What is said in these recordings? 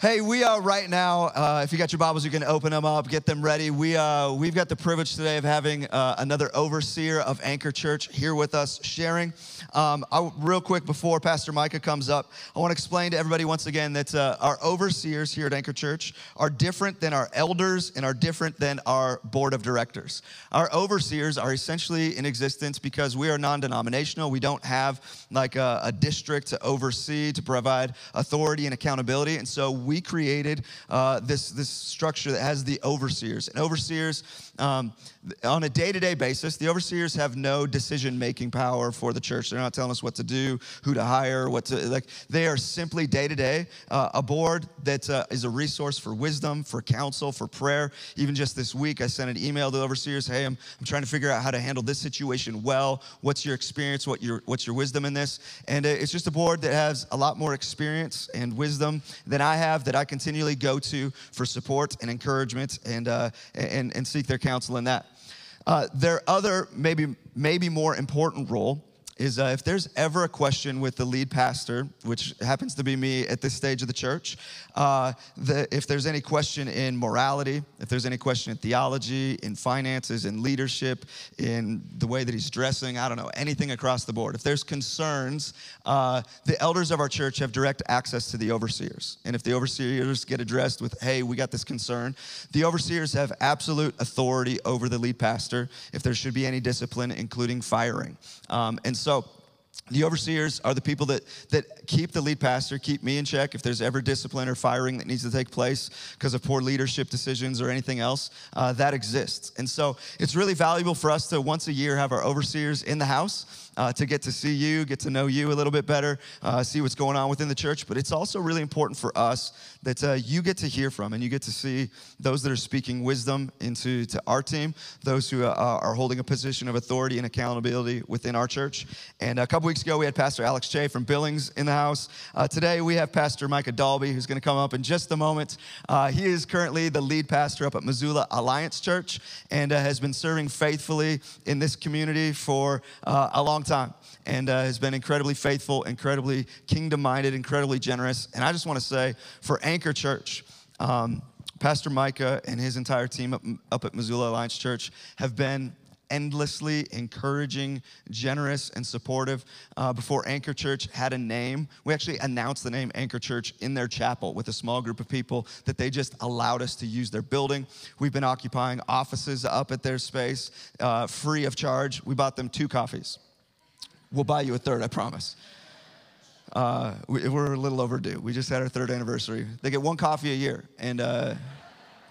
Hey, we are right now. Uh, if you got your Bibles, you can open them up, get them ready. We uh, we've got the privilege today of having uh, another overseer of Anchor Church here with us, sharing. Um, I, real quick before Pastor Micah comes up, I want to explain to everybody once again that uh, our overseers here at Anchor Church are different than our elders and are different than our board of directors. Our overseers are essentially in existence because we are non-denominational. We don't have like a, a district to oversee to provide authority and accountability, and so we created uh, this, this structure that has the overseers. And overseers, um, on a day to day basis, the overseers have no decision making power for the church. They're not telling us what to do, who to hire, what to, like, they are simply day to day a board that uh, is a resource for wisdom, for counsel, for prayer. Even just this week, I sent an email to the overseers hey, I'm, I'm trying to figure out how to handle this situation well. What's your experience? What your, what's your wisdom in this? And uh, it's just a board that has a lot more experience and wisdom than I have that I continually go to for support and encouragement and, uh, and, and seek their counsel in that. Uh, their other, maybe, maybe more important role is uh, if there's ever a question with the lead pastor, which happens to be me at this stage of the church, uh, the, if there's any question in morality, if there's any question in theology, in finances, in leadership, in the way that he's dressing, I don't know, anything across the board. If there's concerns, uh, the elders of our church have direct access to the overseers. And if the overseers get addressed with, hey, we got this concern, the overseers have absolute authority over the lead pastor if there should be any discipline, including firing. Um, and so, the overseers are the people that, that keep the lead pastor, keep me in check if there's ever discipline or firing that needs to take place because of poor leadership decisions or anything else. Uh, that exists. And so it's really valuable for us to once a year have our overseers in the house uh, to get to see you, get to know you a little bit better, uh, see what's going on within the church. But it's also really important for us that uh, you get to hear from and you get to see those that are speaking wisdom into to our team, those who uh, are holding a position of authority and accountability within our church. And a couple weeks ago, we had Pastor Alex Che from Billings in the house. Uh, today, we have Pastor Micah Dalbey, who's going to come up in just a moment. Uh, he is currently the lead pastor up at Missoula Alliance Church and has been serving faithfully in this community for a long time and uh, has been incredibly faithful, incredibly kingdom minded, incredibly generous. And I just want to say for Anchor Church, um, Pastor Micah and his entire team up, up at Missoula Alliance Church have been endlessly encouraging, generous, and supportive. Uh, before Anchor Church had a name, we actually announced the name Anchor Church in their chapel with a small group of people that they just allowed us to use their building. We've been occupying offices up at their space uh, free of charge. We bought them two coffees. We'll buy you a third, I promise. Uh, we, are a little overdue. We just had our third anniversary. They get one coffee a year, and uh,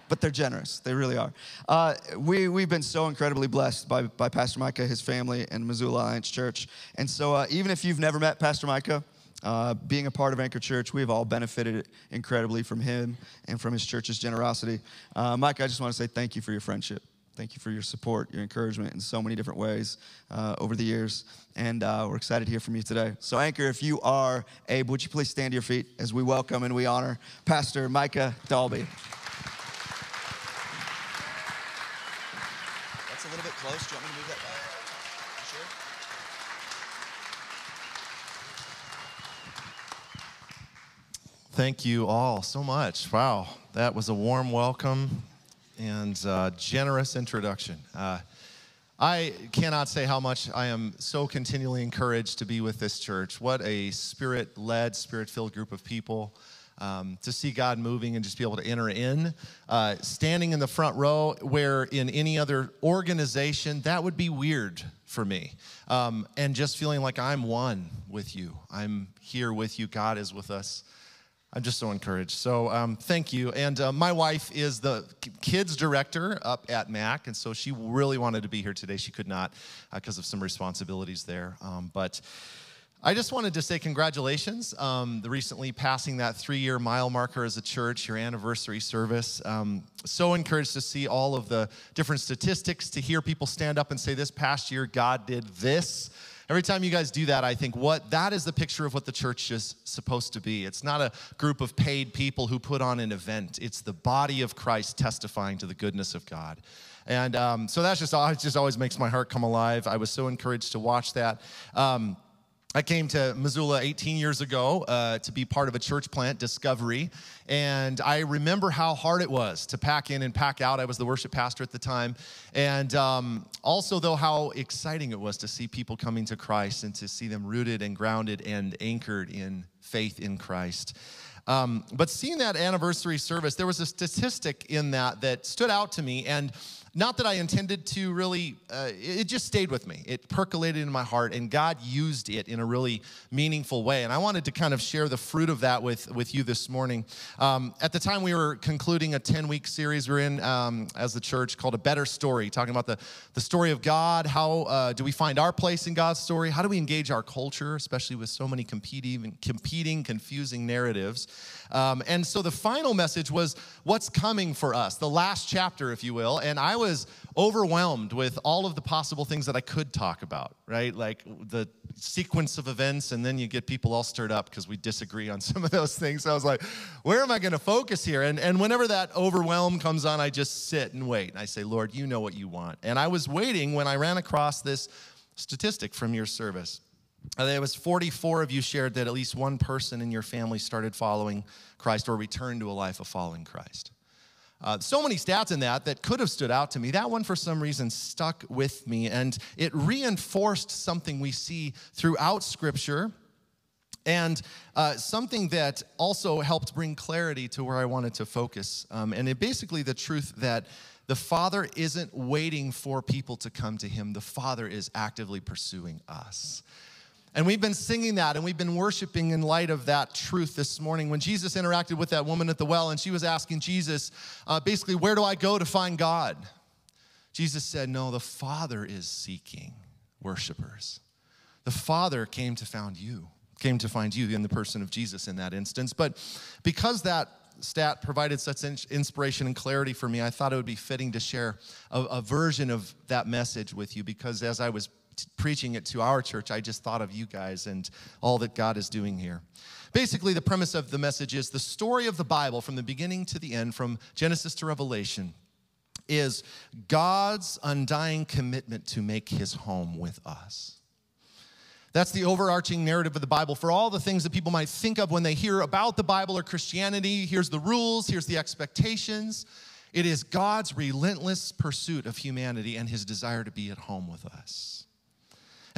but they're generous. They really are. Uh, we we've been so incredibly blessed by by Pastor Micah, his family, and Missoula Alliance Church. And so, uh, even if you've never met Pastor Micah. Uh, being a part of Anchor Church, we've all benefited incredibly from him and from his church's generosity. Uh, Mike, I just want to say thank you for your friendship. Thank you for your support, your encouragement in so many different ways uh, over the years. And uh, we're excited to hear from you today. So, Anchor, if you are able, would you please stand to your feet as we welcome and we honor Pastor Micah Dalbey. That's a little bit close. Do you want me to move that back? Sure. Thank you all so much. Wow, that was a warm welcome and uh, generous introduction. Uh, I cannot say how much I am so continually encouraged to be with this church. What a spirit led, spirit filled group of people. Um, to see God moving and just be able to enter in. Uh, standing in the front row, where in any other organization, that would be weird for me. Um, and just feeling like I'm one with you. I'm here with you. God is with us. I'm just so encouraged. So um, thank you. And uh, my wife is the kids director up at MAC, and so she really wanted to be here today. She could not because uh, of some responsibilities there. Um, but I just wanted to say congratulations. Um, the recently passing that three-year mile marker as a church, your anniversary service. Um, so encouraged to see all of the different statistics, to hear people stand up and say, "This past year, God did this." Every time you guys do that, I think what that is the picture of what the church is supposed to be. It's not a group of paid people who put on an event. It's the body of Christ testifying to the goodness of God. And um, so that's just, just always makes my heart come alive. I was so encouraged to watch that. Um, I came to Missoula 18 years ago uh, to be part of a church plant, Discovery. And I remember how hard it was to pack in and pack out. I was the worship pastor at the time. And um, also, though, how exciting it was to see people coming to Christ and to see them rooted and grounded and anchored in faith in Christ. Um, but seeing that anniversary service, there was a statistic in that that stood out to me. And not that I intended to really, uh, it just stayed with me. It percolated in my heart, and God used it in a really meaningful way. And I wanted to kind of share the fruit of that with, with you this morning. Um, at the time, we were concluding a 10 week series we're in um, as the church called A Better Story, talking about the, the story of God. How uh, do we find our place in God's story? How do we engage our culture, especially with so many competing, competing confusing narratives? Um, and so the final message was what's coming for us, the last chapter, if you will. And I was overwhelmed with all of the possible things that I could talk about, right? Like the sequence of events, and then you get people all stirred up because we disagree on some of those things. So I was like, where am I going to focus here? And, and whenever that overwhelm comes on, I just sit and wait. And I say, Lord, you know what you want. And I was waiting when I ran across this statistic from your service. Uh, there was 44 of you shared that at least one person in your family started following Christ or returned to a life of following Christ. Uh, so many stats in that that could have stood out to me. That one, for some reason, stuck with me, and it reinforced something we see throughout Scripture, and uh, something that also helped bring clarity to where I wanted to focus. Um, and it basically the truth that the Father isn't waiting for people to come to Him, the Father is actively pursuing us. And we've been singing that and we've been worshiping in light of that truth this morning. When Jesus interacted with that woman at the well and she was asking Jesus, uh, basically, where do I go to find God? Jesus said, No, the Father is seeking worshipers. The Father came to find you, came to find you in the person of Jesus in that instance. But because that stat provided such inspiration and clarity for me, I thought it would be fitting to share a, a version of that message with you because as I was preaching it to our church, I just thought of you guys and all that God is doing here. Basically, the premise of the message is the story of the Bible from the beginning to the end, from Genesis to Revelation, is God's undying commitment to make his home with us. That's the overarching narrative of the Bible. For all the things that people might think of when they hear about the Bible or Christianity, here's the rules, here's the expectations. It is God's relentless pursuit of humanity and his desire to be at home with us.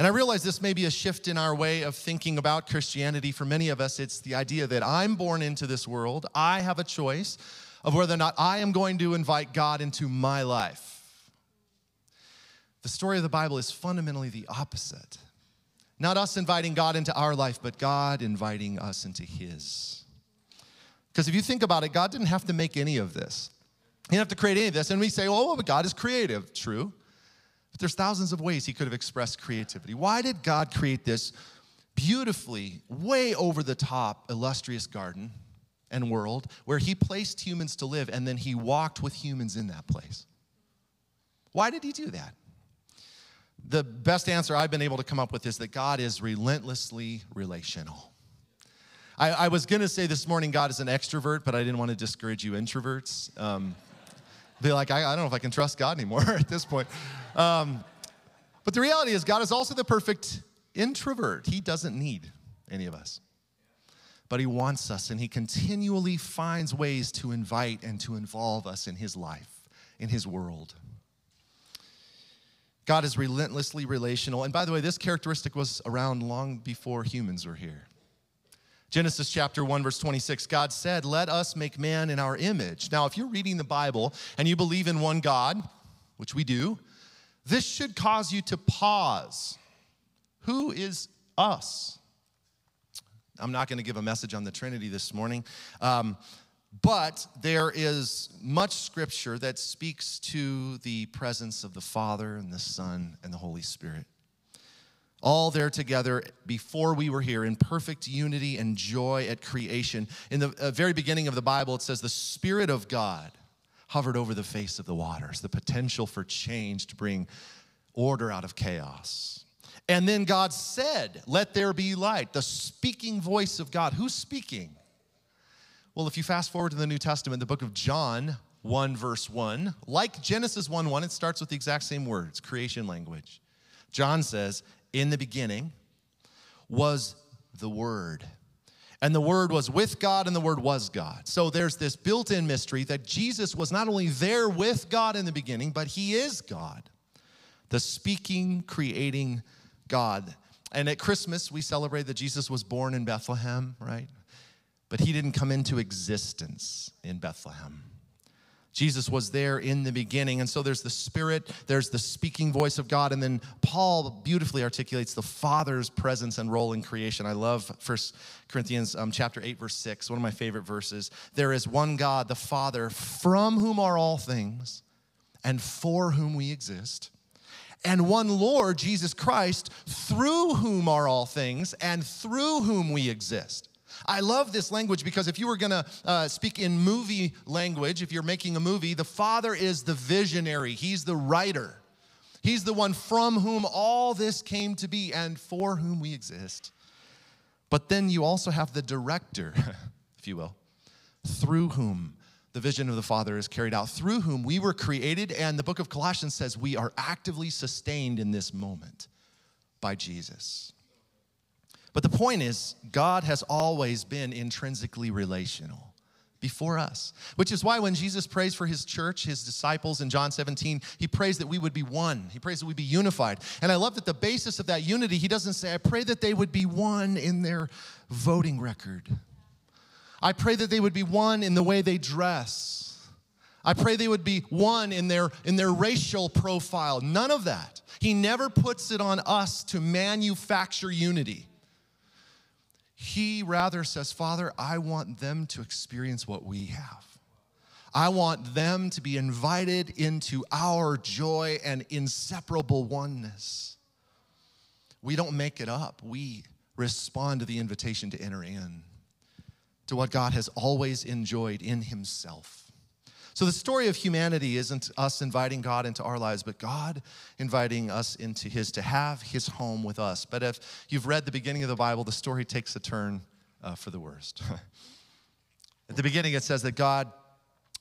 And I realize this may be a shift in our way of thinking about Christianity. For many of us, it's the idea that I'm born into this world, I have a choice of whether or not I am going to invite God into my life. The story of the Bible is fundamentally the opposite. Not us inviting God into our life, but God inviting us into His. Because if you think about it, God didn't have to make any of this. He didn't have to create any of this. And we say, oh, but God is creative. True. But there's thousands of ways he could have expressed creativity. Why did God create this beautifully, way over the top, illustrious garden and world where he placed humans to live and then he walked with humans in that place? Why did he do that? The best answer I've been able to come up with is that God is relentlessly relational. I, I was gonna say this morning God is an extrovert, but I didn't want to discourage you introverts. Um, be like, I, I, don't know if I can trust God anymore at this point. Um, but the reality is, God is also the perfect introvert. He doesn't need any of us. But He wants us, and He continually finds ways to invite and to involve us in His life, in His world. God is relentlessly relational. And by the way, this characteristic was around long before humans were here. Genesis chapter 1, verse 26, God said, Let us make man in our image. Now, if you're reading the Bible and you believe in one God, which we do, this should cause you to pause. Who is us? I'm not going to give a message on the Trinity this morning, um, but there is much scripture that speaks to the presence of the Father and the Son and the Holy Spirit all there together before we were here in perfect unity and joy at creation. In the uh, very beginning of the Bible, it says, The Spirit of God hovered over the face of the waters, the potential for change to bring order out of chaos. And then God said, Let there be light, the speaking voice of God. Who's speaking? Well, if you fast forward to the New Testament, the book of John, 1 verse 1, like Genesis 1 1, it starts with the exact same words, creation language. John says, in the beginning was the Word. And the Word was with God, and the Word was God. So there's this built in mystery that Jesus was not only there with God in the beginning, but He is God, the speaking, creating God. And at Christmas, we celebrate that Jesus was born in Bethlehem, right? But He didn't come into existence in Bethlehem. Jesus was there in the beginning. And so there's the Spirit, there's the speaking voice of God, and then Paul beautifully articulates the Father's presence and role in creation. I love 1 Corinthians um, chapter 8, verse 6, one of my favorite verses. There is one God, the Father, from whom are all things, and for whom we exist. And one Lord, Jesus Christ, through whom are all things, and through whom we exist. I love this language because if you were going to uh, speak in movie language, if you're making a movie, the Father is the visionary, He's the writer. He's the one from whom all this came to be and for whom we exist. But then you also have the director, if you will, through whom the vision of the Father is carried out, through whom we were created. And the book of Colossians says we are actively sustained in this moment by Jesus. But the point is, God has always been intrinsically relational before us, which is why when Jesus prays for his church, his disciples in John 17, he prays that we would be one. He prays that we be unified. And I love that the basis of that unity, he doesn't say, I pray that they would be one in their voting record. I pray that they would be one in the way they dress. I pray they would be one in their, in their racial profile. None of that. He never puts it on us to manufacture unity. He rather says, Father, I want them to experience what we have. I want them to be invited into our joy and inseparable oneness. We don't make it up, we respond to the invitation to enter in to what God has always enjoyed in Himself. So the story of humanity isn't us inviting God into our lives, but God inviting us into His to have His home with us. But if you've read the beginning of the Bible, the story takes a turn uh, for the worst. At the beginning, it says that God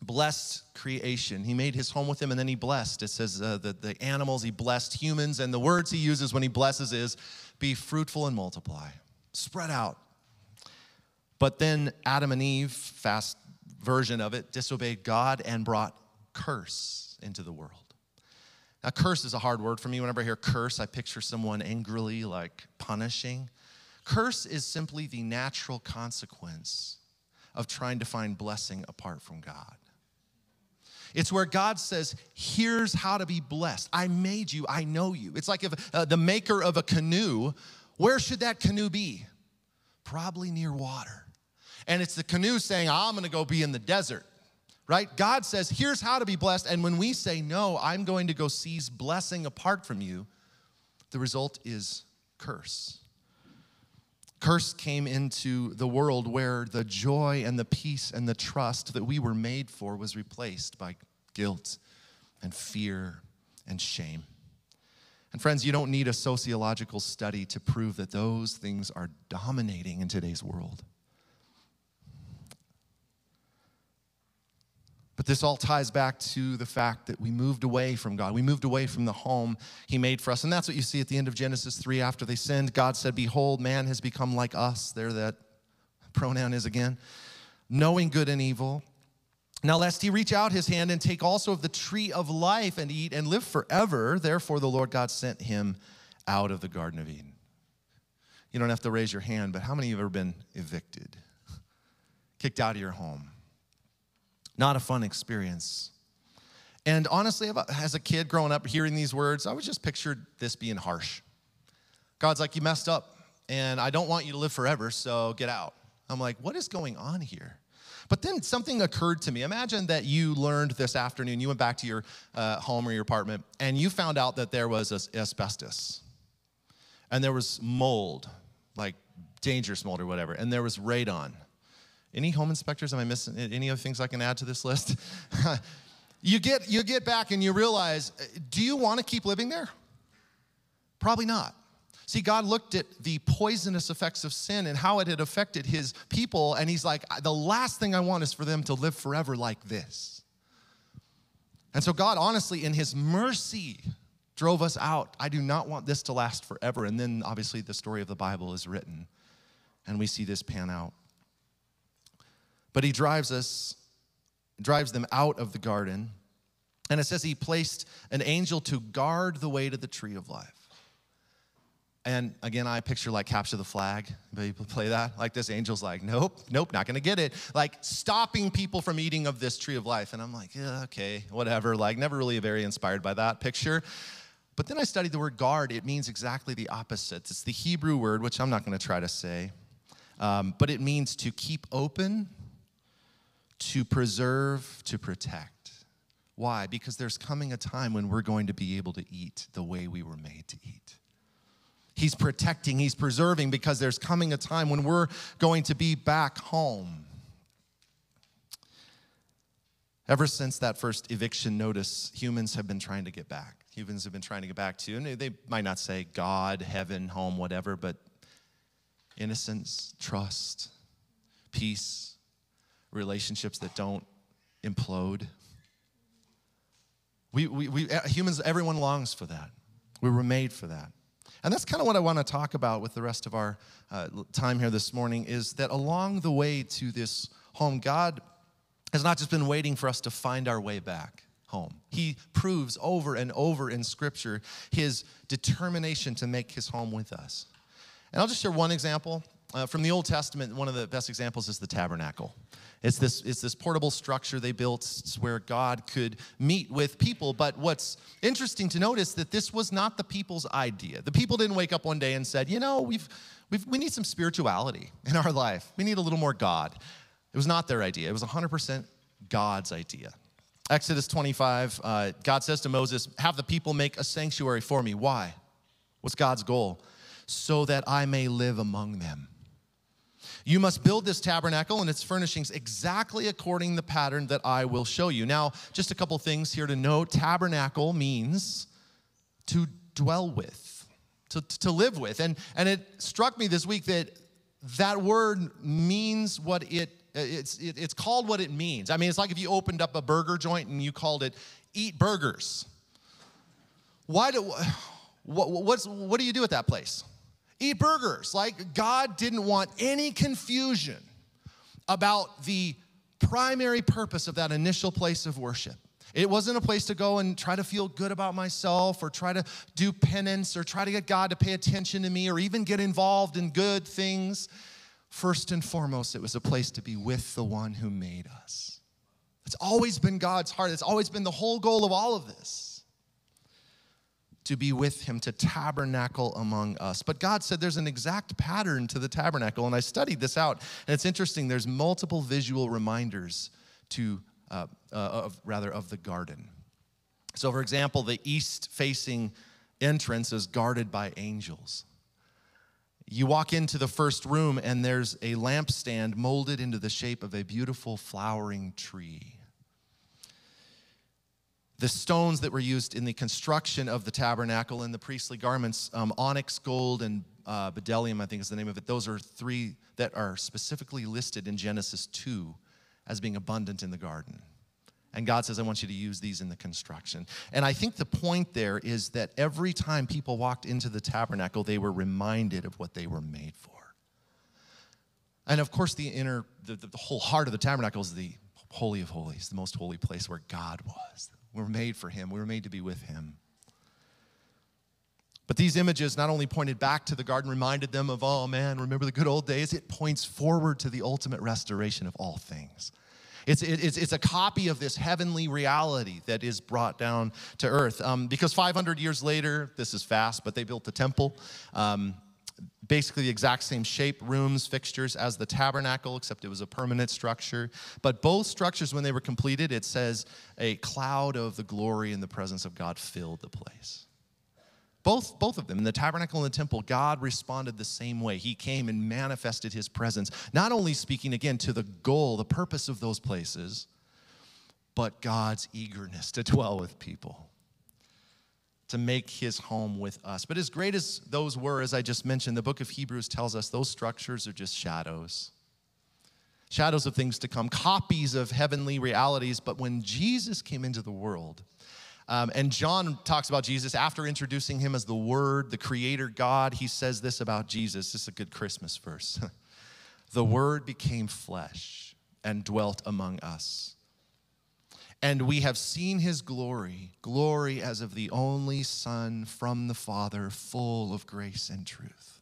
blessed creation. He made his home with him and then he blessed. It says uh, that the animals, he blessed humans, and the words he uses when he blesses is be fruitful and multiply, spread out. But then Adam and Eve, fast version of it, disobeyed God and brought curse into the world. Now, curse is a hard word for me. Whenever I hear curse, I picture someone angrily, like punishing. Curse is simply the natural consequence of trying to find blessing apart from God. It's where God says, Here's how to be blessed. I made you, I know you. It's like if uh, the maker of a canoe, where should that canoe be? Probably near water and it's the canoe saying, I'm gonna go be in the desert, right? God says, here's how to be blessed. And when we say, no, I'm going to go seize blessing apart from you, the result is curse. Curse came into the world where the joy and the peace and the trust that we were made for was replaced by guilt and fear and shame. And friends, you don't need a sociological study to prove that those things are dominating in today's world. But this all ties back to the fact that we moved away from God. We moved away from the home He made for us. And that's what you see at the end of Genesis 3. After they sinned, God said, Behold, man has become like us. There, that pronoun is again. Knowing good and evil. Now, lest he reach out his hand and take also of the tree of life and eat and live forever. Therefore, the Lord God sent him out of the Garden of Eden. You don't have to raise your hand, but how many of you have ever been evicted? Kicked out of your home? Not a fun experience. And honestly, as a kid growing up hearing these words, I was just pictured this being harsh. God's like, You messed up, and I don't want you to live forever, so get out. I'm like, What is going on here? But then something occurred to me. Imagine that you learned this afternoon, you went back to your uh, home or your apartment, and you found out that there was asbestos, and there was mold, like dangerous mold or whatever, and there was radon any home inspectors? Am I missing any other things I can add to this list? you, get, you get back and you realize uh, do you want to keep living there? Probably not. See, God looked at the poisonous effects of sin and how it had affected his people, and he's like, the last thing I want is for them to live forever like this. And so, God, honestly, in his mercy, drove us out. I do not want this to last forever. And then obviously the story of the Bible is written, and we see this pan out. But he drives us, drives them out of the garden. And it says he placed an angel to guard the way to the tree of life. And again, I picture like capture the flag. People play that. Like this angel's like, nope, nope, not gonna get it. Like stopping people from eating of this tree of life. And I'm like, yeah, okay, whatever. Like, never really very inspired by that picture. But then I studied the word guard. It means exactly the opposite. It's the Hebrew word, which I'm not gonna try to say, um, but it means to keep open, to preserve, to protect. Why? Because there's coming a time when we're going to be able to eat the way we were made to eat. He's protecting, He's preserving because there's coming a time when we're going to be back home. Ever since that first eviction notice, humans have been trying to get back. Humans have been trying to get back to, and they might not say God, heaven, home, whatever, but innocence, trust, peace, relationships that don't implode. We, we, we, humans, everyone longs for that. We were made for that. And that's kind of what I want to talk about with the rest of our uh, time here this morning is that along the way to this home, God has not just been waiting for us to find our way back home. He proves over and over in Scripture his determination to make his home with us. And I'll just share one example. Uh, from the Old Testament, one of the best examples is the tabernacle. It's this, it's this portable structure they built where God could meet with people. But what's interesting to notice that this was not the people's idea. The people didn't wake up one day and said, you know, we've, we've, we need some spirituality in our life. We need a little more God. It was not their idea. It was 100% God's idea. Exodus 25, uh, God says to Moses, Have the people make a sanctuary for me. Why? What's God's goal? So that I may live among them. You must build this tabernacle and its furnishings exactly according the pattern that I will show you. Now, just a couple things here to note. Tabernacle means to dwell with, to, to live with. And, and it struck me this week that that word means what it it's, it, it's called what it means. I mean, it's like if you opened up a burger joint and you called it Eat Burgers. Why do, what, what's, what do you do at that place? Eat burgers. Like God didn't want any confusion about the primary purpose of that initial place of worship. It wasn't a place to go and try to feel good about myself or try to do penance or try to get God to pay attention to me or even get involved in good things. First and foremost, it was a place to be with the one who made us. It's always been God's heart. It's always been the whole goal of all of this to be with him, to tabernacle among us. But God said there's an exact pattern to the tabernacle, and I studied this out, and it's interesting. There's multiple visual reminders to, uh, uh, of, rather, of the garden. So, for example, the east facing entrance is guarded by angels. You walk into the first room, and there's a lampstand molded into the shape of a beautiful flowering tree the stones that were used in the construction of the tabernacle and the priestly garments um, onyx gold and uh, bdellium i think is the name of it. Those are three that are specifically listed in genesis 2 as being abundant in the garden. And god says i want you to use these in the construction. And i think the point there is that every time people walked into the tabernacle they were reminded of what they were made for. And of course the inner the, the whole heart of the tabernacle is the holy of holies the most holy place where god was we were made for Him, we were made to be with Him. But these images not only pointed back to the garden, reminded them of, oh man, remember the good old days, it points forward to the ultimate restoration of all things. It's, it's, it's a copy of this heavenly reality that is brought down to earth. Um, because 500 years later, this is fast, but they built the temple. Um, basically the exact same shape, rooms, fixtures as the tabernacle, except it was a permanent structure. But both structures, when they were completed, it says a cloud of the glory and the presence of God filled the place. Both, both of them, in the tabernacle and the temple, God responded the same way. He came and manifested his presence, not only speaking again to the goal, the purpose of those places, but God's eagerness to dwell with people to make his home with us. But as great as those were, as I just mentioned, the book of Hebrews tells us those structures are just shadows. Shadows of things to come, copies of heavenly realities. But when Jesus came into the world, Um, and John talks about Jesus after introducing him as the Word, the Creator God. He says this about Jesus. This is a good Christmas verse. the Word became flesh and dwelt among us. And we have seen his glory, glory as of the only Son from the Father, full of grace and truth.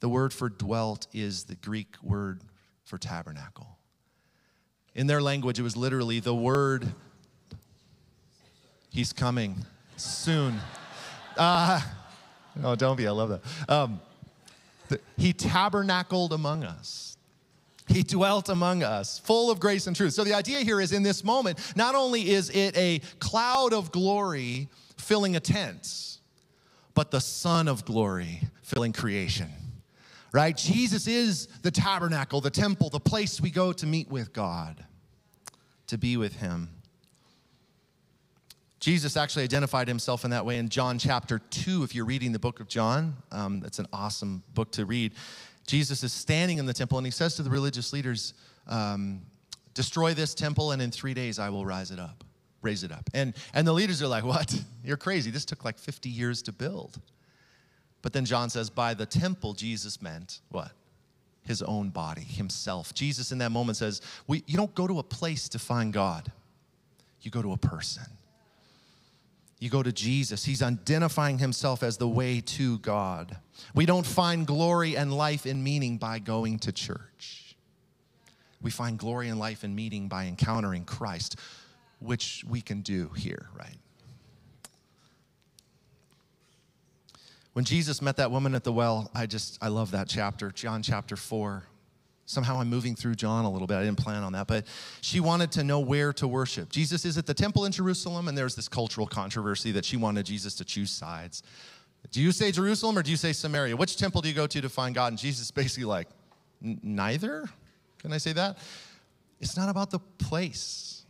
The word for dwelt is the Greek word for tabernacle. In their language, it was literally the word He's coming soon. Uh, oh, don't be. I love that. Um, the, he tabernacled among us. He dwelt among us, full of grace and truth. So the idea here is in this moment, not only is it a cloud of glory filling a tent, but the Son of glory filling creation. Right? Jesus is the tabernacle, the temple, the place we go to meet with God, to be with Him. Jesus actually identified himself in that way in John chapter 2. If you're reading the book of John, um, that's an awesome book to read. Jesus is standing in the temple and he says to the religious leaders, um, Destroy this temple, and in three days I will rise it up, raise it up. And, and the leaders are like, What? You're crazy. This took like 50 years to build. But then John says, By the temple, Jesus meant what? His own body, himself. Jesus in that moment says, we, You don't go to a place to find God, you go to a person. You go to Jesus. He's identifying himself as the way to God. We don't find glory and life and meaning by going to church. We find glory and life and meaning by encountering Christ, which we can do here, right? When Jesus met that woman at the well, I just, I love that chapter, John chapter 4. Somehow I'm moving through John a little bit. I didn't plan on that, but she wanted to know where to worship. Jesus is at the temple in Jerusalem, and there's this cultural controversy that she wanted Jesus to choose sides. Do you say Jerusalem or do you say Samaria? Which temple do you go to to find God? And Jesus basically like, neither? Can I say that? It's not about the place.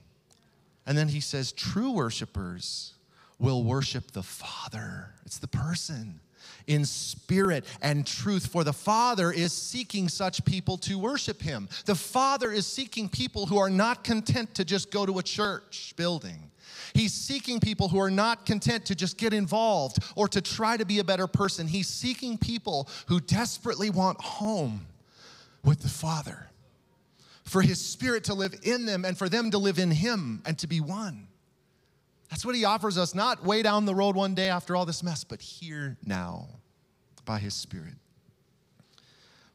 And then he says, true worshipers will worship the Father. It's the person in spirit and truth, for the Father is seeking such people to worship Him. The Father is seeking people who are not content to just go to a church building. He's seeking people who are not content to just get involved or to try to be a better person. He's seeking people who desperately want home with the Father, for His Spirit to live in them and for them to live in Him and to be one. That's what he offers us, not way down the road one day after all this mess, but here now by his Spirit.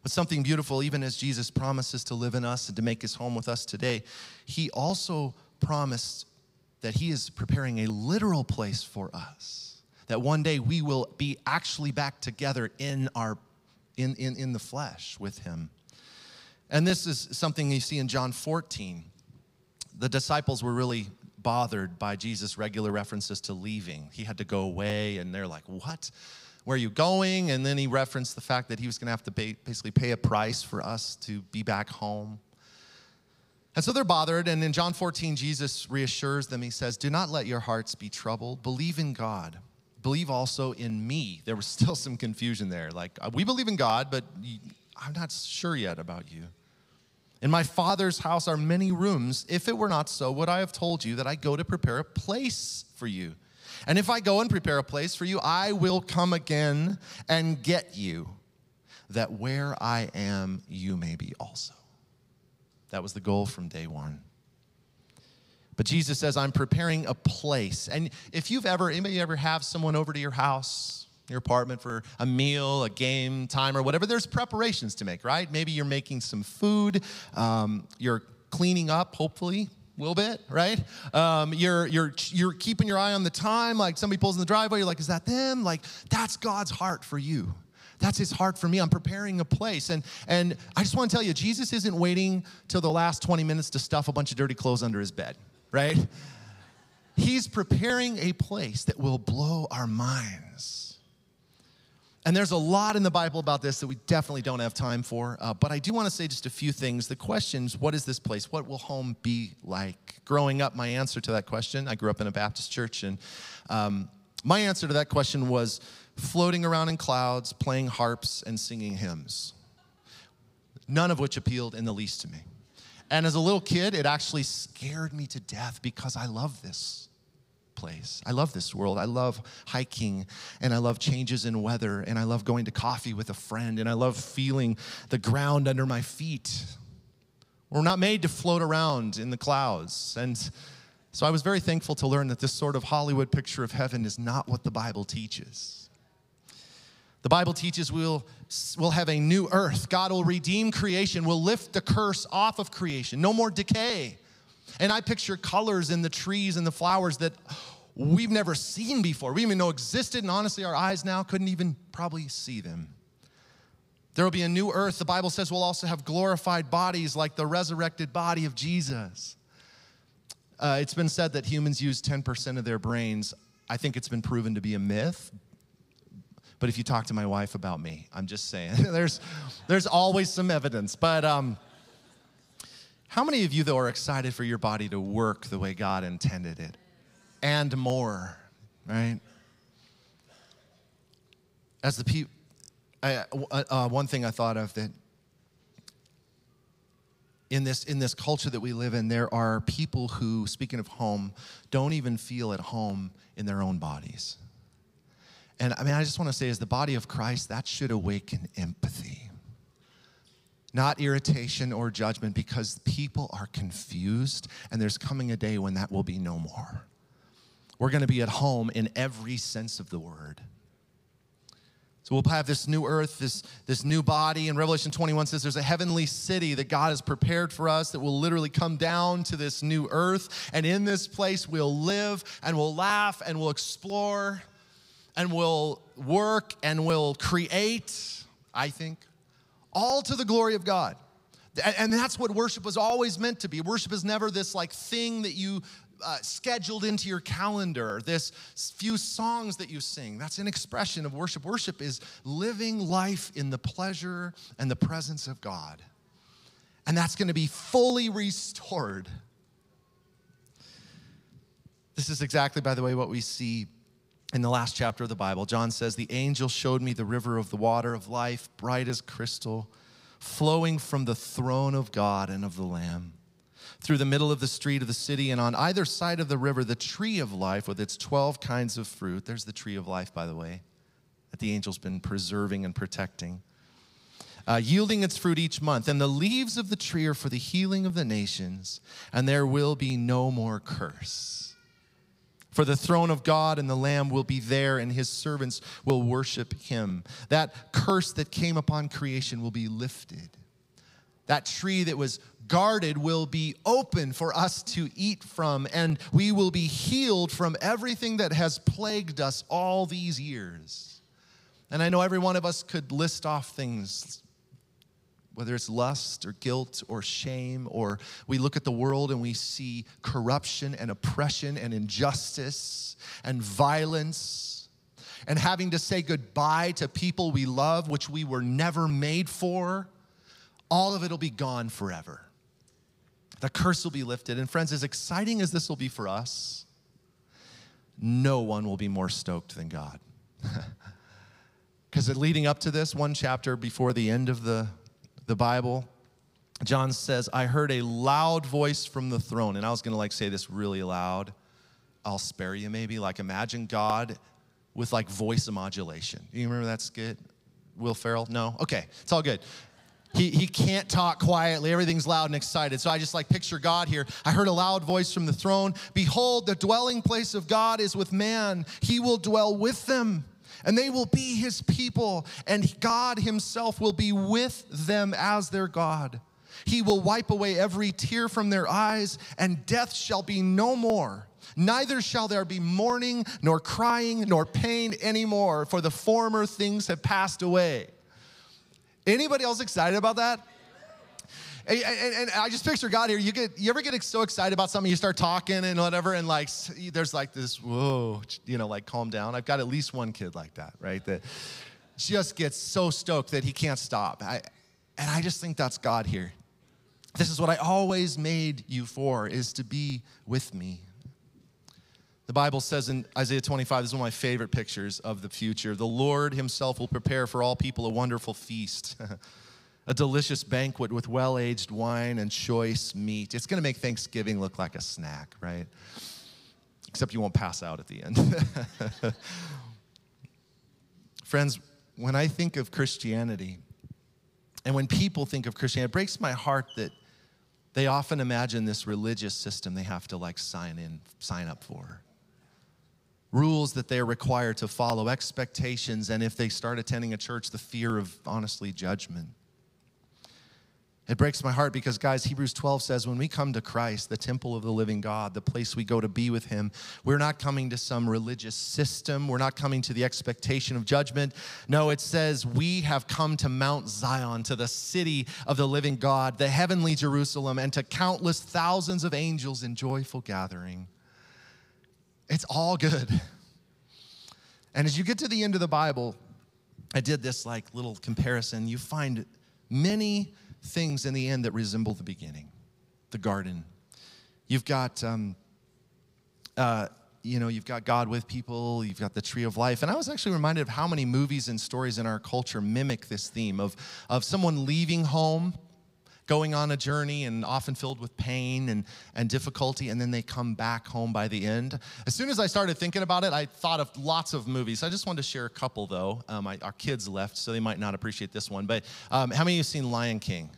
But something beautiful, even as Jesus promises to live in us and to make his home with us today, he also promised that he is preparing a literal place for us. That one day we will be actually back together in our in, in, in the flesh with him. And this is something you see in John 14. The disciples were really bothered by Jesus' regular references to leaving. He had to go away, and they're like, What? Where are you going? And then he referenced the fact that he was going to have to basically pay a price for us to be back home. And so they're bothered. And in John 14, Jesus reassures them. He says, Do not let your hearts be troubled. Believe in God. Believe also in me. There was still some confusion there. Like, we believe in God, but I'm not sure yet about you. In my Father's house are many rooms. If it were not so, would I have told you that I go to prepare a place for you? And if I go and prepare a place for you, I will come again and get you, that where I am, you may be also. That was the goal from day one. But Jesus says, I'm preparing a place. And if you've ever, anybody ever have someone over to your house, your apartment for a meal, a game time, or whatever, there's preparations to make, right? Maybe you're making some food, um, you're cleaning up, hopefully, a little bit, right? Um, you're, you're, you're keeping your eye on the time, like somebody pulls in the driveway, you're like, is that them? Like, that's God's heart for you. That's his heart for me. I'm preparing a place. And, and I just want to tell you, Jesus isn't waiting till the last 20 minutes to stuff a bunch of dirty clothes under his bed, right? He's preparing a place that will blow our minds. And there's a lot in the Bible about this that we definitely don't have time for. Uh, but I do want to say just a few things. The questions what is this place? What will home be like? Growing up, my answer to that question, I grew up in a Baptist church, and um, my answer to that question was floating around in clouds, playing harps, and singing hymns. None of which appealed in the least to me. And as a little kid, it actually scared me to death because I love this place. I love this world. I love hiking and I love changes in weather and I love going to coffee with a friend and I love feeling the ground under my feet. We're not made to float around in the clouds. And so I was very thankful to learn that this sort of Hollywood picture of heaven is not what the Bible teaches. The Bible teaches we'll, we'll have a new earth. God will redeem creation, will lift the curse off of creation. No more decay. And I picture colors in the trees and the flowers that we've never seen before. We even know existed, and honestly, our eyes now couldn't even probably see them. There will be a new earth. The Bible says we'll also have glorified bodies like the resurrected body of Jesus. Uh, it's been said that humans use 10% of their brains. I think it's been proven to be a myth, but if you talk to my wife about me, I'm just saying, there's, there's always some evidence. But um, how many of you, though, are excited for your body to work the way God intended it? And more, right? As the people, uh, uh, one thing I thought of that in this in this culture that we live in, there are people who, speaking of home, don't even feel at home in their own bodies. And I mean, I just want to say, as the body of Christ, that should awaken empathy, not irritation or judgment, because people are confused, and there's coming a day when that will be no more. We're going to be at home in every sense of the word. So we'll have this new earth, this, this new body. And Revelation 21 says there's a heavenly city that God has prepared for us that will literally come down to this new earth. And in this place, we'll live and we'll laugh and we'll explore and we'll work and we'll create, I think, all to the glory of God. And that's what worship was always meant to be. Worship is never this like thing that you uh, scheduled into your calendar, this few songs that you sing. That's an expression of worship. Worship is living life in the pleasure and the presence of God. And that's going to be fully restored. This is exactly, by the way, what we see in the last chapter of the Bible, John says, The angel showed me the river of the water of life, bright as crystal, flowing from the throne of God and of the Lamb. Through the middle of the street of the city, and on either side of the river, the tree of life with its 12 kinds of fruit. There's the tree of life, by the way, that the angel's been preserving and protecting. Uh, yielding its fruit each month. And the leaves of the tree are for the healing of the nations, and there will be no more curse. For the throne of God and the Lamb will be there, and his servants will worship him. That curse that came upon creation will be lifted. That tree that was guarded will be open for us to eat from, and we will be healed from everything that has plagued us all these years. And I know every one of us could list off things whether it's lust or guilt or shame, or we look at the world and we see corruption and oppression and injustice and violence, and having to say goodbye to people we love, which we were never made for, all of it will be gone forever. The curse will be lifted. And, friends, as exciting as this will be for us, no one will be more stoked than God. Because leading up to this, one chapter before the end of the the Bible, John says, I heard a loud voice from the throne. And I was going to like say this really loud. I'll spare you maybe. Like imagine God with like voice modulation. You remember that skit? Will Ferrell? No? Okay, it's all good. He, he can't talk quietly. Everything's loud and excited. So I just like picture God here. I heard a loud voice from the throne Behold, the dwelling place of God is with man. He will dwell with them and they will be his people, and God himself will be with them as their God. He will wipe away every tear from their eyes, and death shall be no more. Neither shall there be mourning, nor crying, nor pain anymore, for the former things have passed away. Anybody else excited about that? And, and, and, I just picture God here. You get, you ever get so excited about something, you start talking and whatever, and like, there's like this, whoa, you know, like calm down. I've got at least one kid like that, right? That just gets so stoked that he can't stop. I, and I just think that's God here. This is what I always made you for, is to be with me. The Bible says in Isaiah 25, this is one of my favorite pictures of the future. The Lord himself will prepare for all people a wonderful feast. a delicious banquet with well aged wine and choice meat. It's going to make Thanksgiving look like a snack, right? except you won't pass out at the end. Friends, when I think of Christianity, and when people think of Christianity, it breaks my heart that they often imagine this religious system they have to like sign in, sign up for. Rules that they're required to follow, expectations, and if they start attending a church, the fear of honestly judgment. It breaks my heart because, guys, Hebrews 12 says when we come to Christ, the temple of the living God, the place we go to be with Him, we're not coming to some religious system. We're not coming to the expectation of judgment. No, it says we have come to Mount Zion, to the city of the living God, the heavenly Jerusalem, and to countless thousands of angels in joyful gathering. It's all good. And as you get to the end of the Bible, I did this like little comparison. You find many things in the end that resemble the beginning the garden. You've got, um, uh, you know, you've got God with people, you've got the tree of life. And I was actually reminded of how many movies and stories in our culture mimic this theme of, of someone leaving home, going on a journey, and often filled with pain and, and difficulty, and then they come back home by the end. As soon as I started thinking about it, I thought of lots of movies. I just wanted to share a couple, though. Um, I, our kids left, so they might not appreciate this one. But um, how many of you have seen Lion King?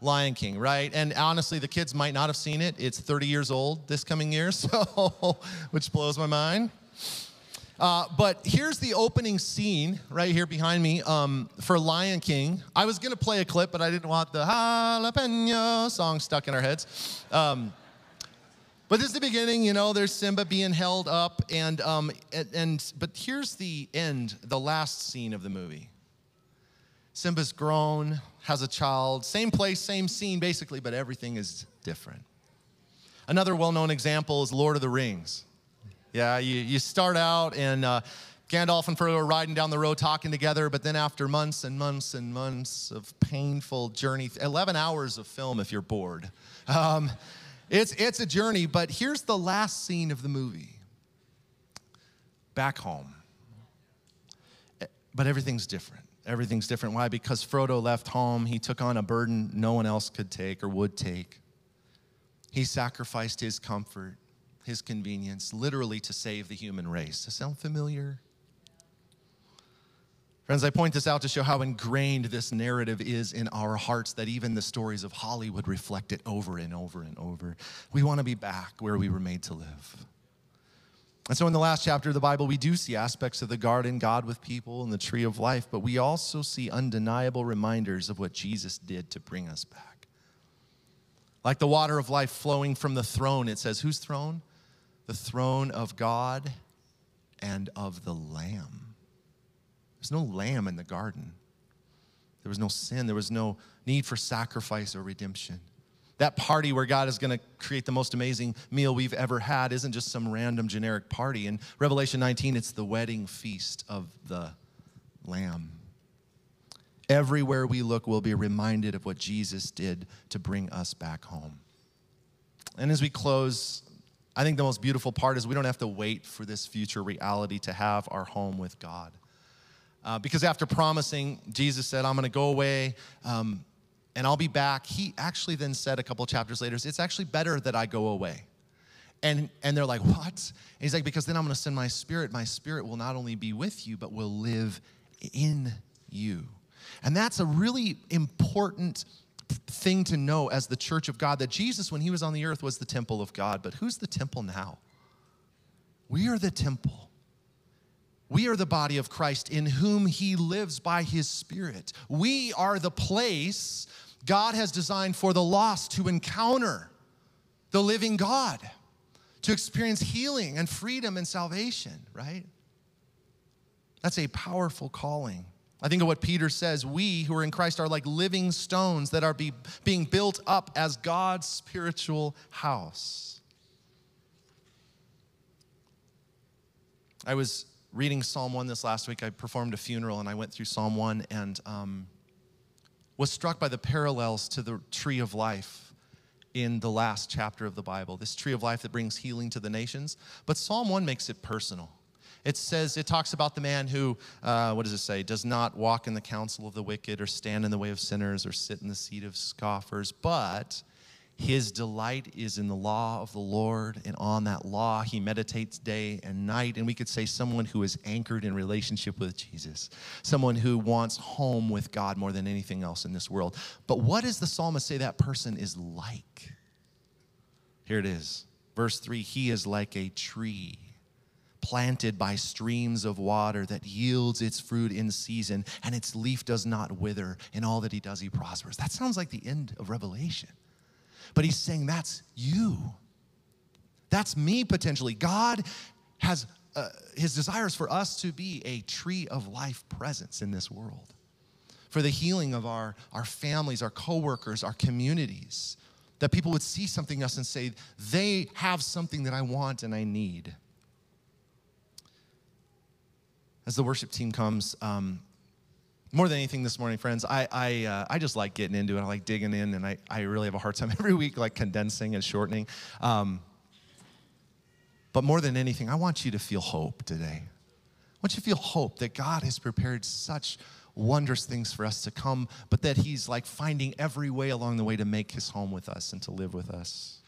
Lion King, right? And honestly, the kids might not have seen it. It's 30 years old this coming year, so which blows my mind. Uh, but here's the opening scene right here behind me um, for Lion King. I was gonna play a clip, but I didn't want the jalapeno song stuck in our heads. Um, but this is the beginning, you know. There's Simba being held up, and um, and, but here's the end, the last scene of the movie. Simba's grown, has a child, same place, same scene basically, but everything is different. Another well known example is Lord of the Rings. Yeah, you, you start out and uh, Gandalf and Frodo are riding down the road talking together, but then after months and months and months of painful journey, 11 hours of film if you're bored. Um, it's, it's a journey, but here's the last scene of the movie back home. But everything's different everything's different. Why? Because Frodo left home. He took on a burden no one else could take or would take. He sacrificed his comfort, his convenience, literally to save the human race. Does sound familiar? Friends, I point this out to show how ingrained this narrative is in our hearts that even the stories of Hollywood reflect it over and over and over. We want to be back where we were made to live. And so, in the last chapter of the Bible, we do see aspects of the garden, God with people, and the tree of life, but we also see undeniable reminders of what Jesus did to bring us back. Like the water of life flowing from the throne, it says, Whose throne? The throne of God and of the Lamb. There's no lamb in the garden, there was no sin, there was no need for sacrifice or redemption. That party where God is going to create the most amazing meal we've ever had isn't just some random generic party. In Revelation 19, it's the wedding feast of the Lamb. Everywhere we look, we'll be reminded of what Jesus did to bring us back home. And as we close, I think the most beautiful part is we don't have to wait for this future reality to have our home with God. Uh, because after promising, Jesus said, I'm going to go away. Um, and I'll be back. He actually then said a couple chapters later, it's actually better that I go away. And, and they're like, what? And he's like, because then I'm going to send my spirit. My spirit will not only be with you, but will live in you. And that's a really important thing to know as the church of God that Jesus, when he was on the earth, was the temple of God. But who's the temple now? We are the temple. We are the body of Christ in whom he lives by his spirit. We are the place God has designed for the lost to encounter the living God, to experience healing and freedom and salvation, right? That's a powerful calling. I think of what Peter says we who are in Christ are like living stones that are be, being built up as God's spiritual house. I was reading Psalm 1 this last week. I performed a funeral and I went through Psalm 1 and um, was struck by the parallels to the tree of life in the last chapter of the Bible, this tree of life that brings healing to the nations. But Psalm 1 makes it personal. It says, it talks about the man who, uh, what does it say, does not walk in the counsel of the wicked or stand in the way of sinners or sit in the seat of scoffers, but His delight is in the law of the Lord, and on that law he meditates day and night. And we could say someone who is anchored in relationship with Jesus, someone who wants home with God more than anything else in this world. But what does the psalmist say that person is like? Here it is. Verse 3 He is like a tree planted by streams of water that yields its fruit in season, and its leaf does not wither. In all that he does, he prospers. That sounds like the end of Revelation. But he's saying that's you. That's me potentially. God has uh, his desires for us to be a tree of life presence in this world, for the healing of our, our families, our coworkers, our communities, that people would see something in us and say, they have something that I want and I need. As the worship team comes, um, more than anything this morning, friends, I, I, uh, I just like getting into it. I like digging in, and I, I really have a hard time every week, like condensing and shortening. Um, but more than anything, I want you to feel hope today. I want you to feel hope that God has prepared such wondrous things for us to come, but that He's like finding every way along the way to make His home with us and to live with us.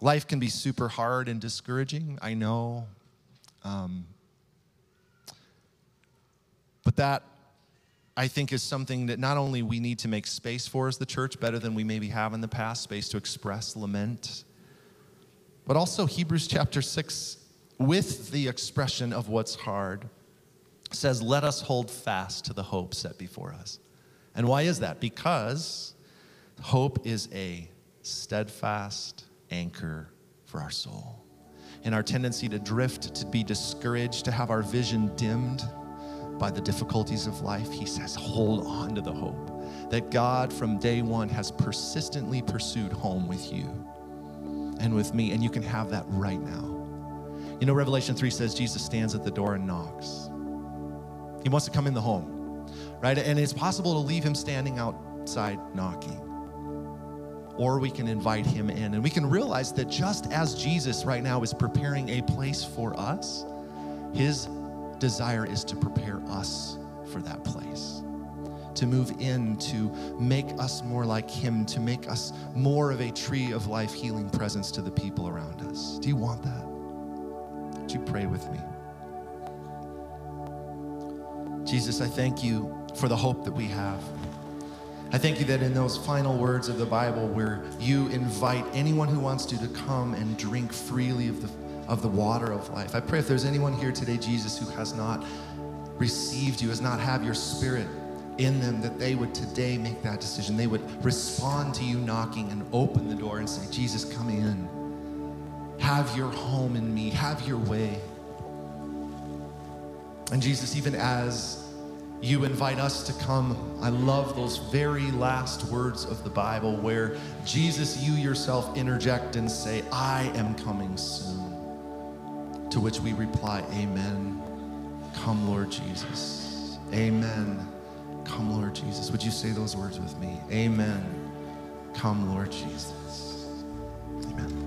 Life can be super hard and discouraging, I know. Um, but that, I think, is something that not only we need to make space for as the church, better than we maybe have in the past, space to express lament, but also Hebrews chapter 6, with the expression of what's hard, says, Let us hold fast to the hope set before us. And why is that? Because hope is a steadfast anchor for our soul. In our tendency to drift, to be discouraged, to have our vision dimmed, by the difficulties of life, he says, hold on to the hope that God from day one has persistently pursued home with you and with me, and you can have that right now. You know, Revelation 3 says Jesus stands at the door and knocks. He wants to come in the home, right? And it's possible to leave him standing outside knocking. Or we can invite him in, and we can realize that just as Jesus right now is preparing a place for us, his desire is to prepare us for that place, to move in, to make us more like Him, to make us more of a tree of life healing presence to the people around us. Do you want that? Would you pray with me? Jesus, I thank you for the hope that we have. I thank you that in those final words of the Bible, where you invite anyone who wants to to come and drink freely of the of the water of life. I pray if there's anyone here today, Jesus, who has not received you, has not have your spirit in them, that they would today make that decision. They would respond to you knocking and open the door and say, Jesus, come in. Have your home in me. Have your way. And Jesus, even as you invite us to come, I love those very last words of the Bible where Jesus, you yourself interject and say, I am coming soon. To which we reply, Amen. Come, Lord Jesus. Amen. Come, Lord Jesus. Would you say those words with me? Amen. Come, Lord Jesus. Amen.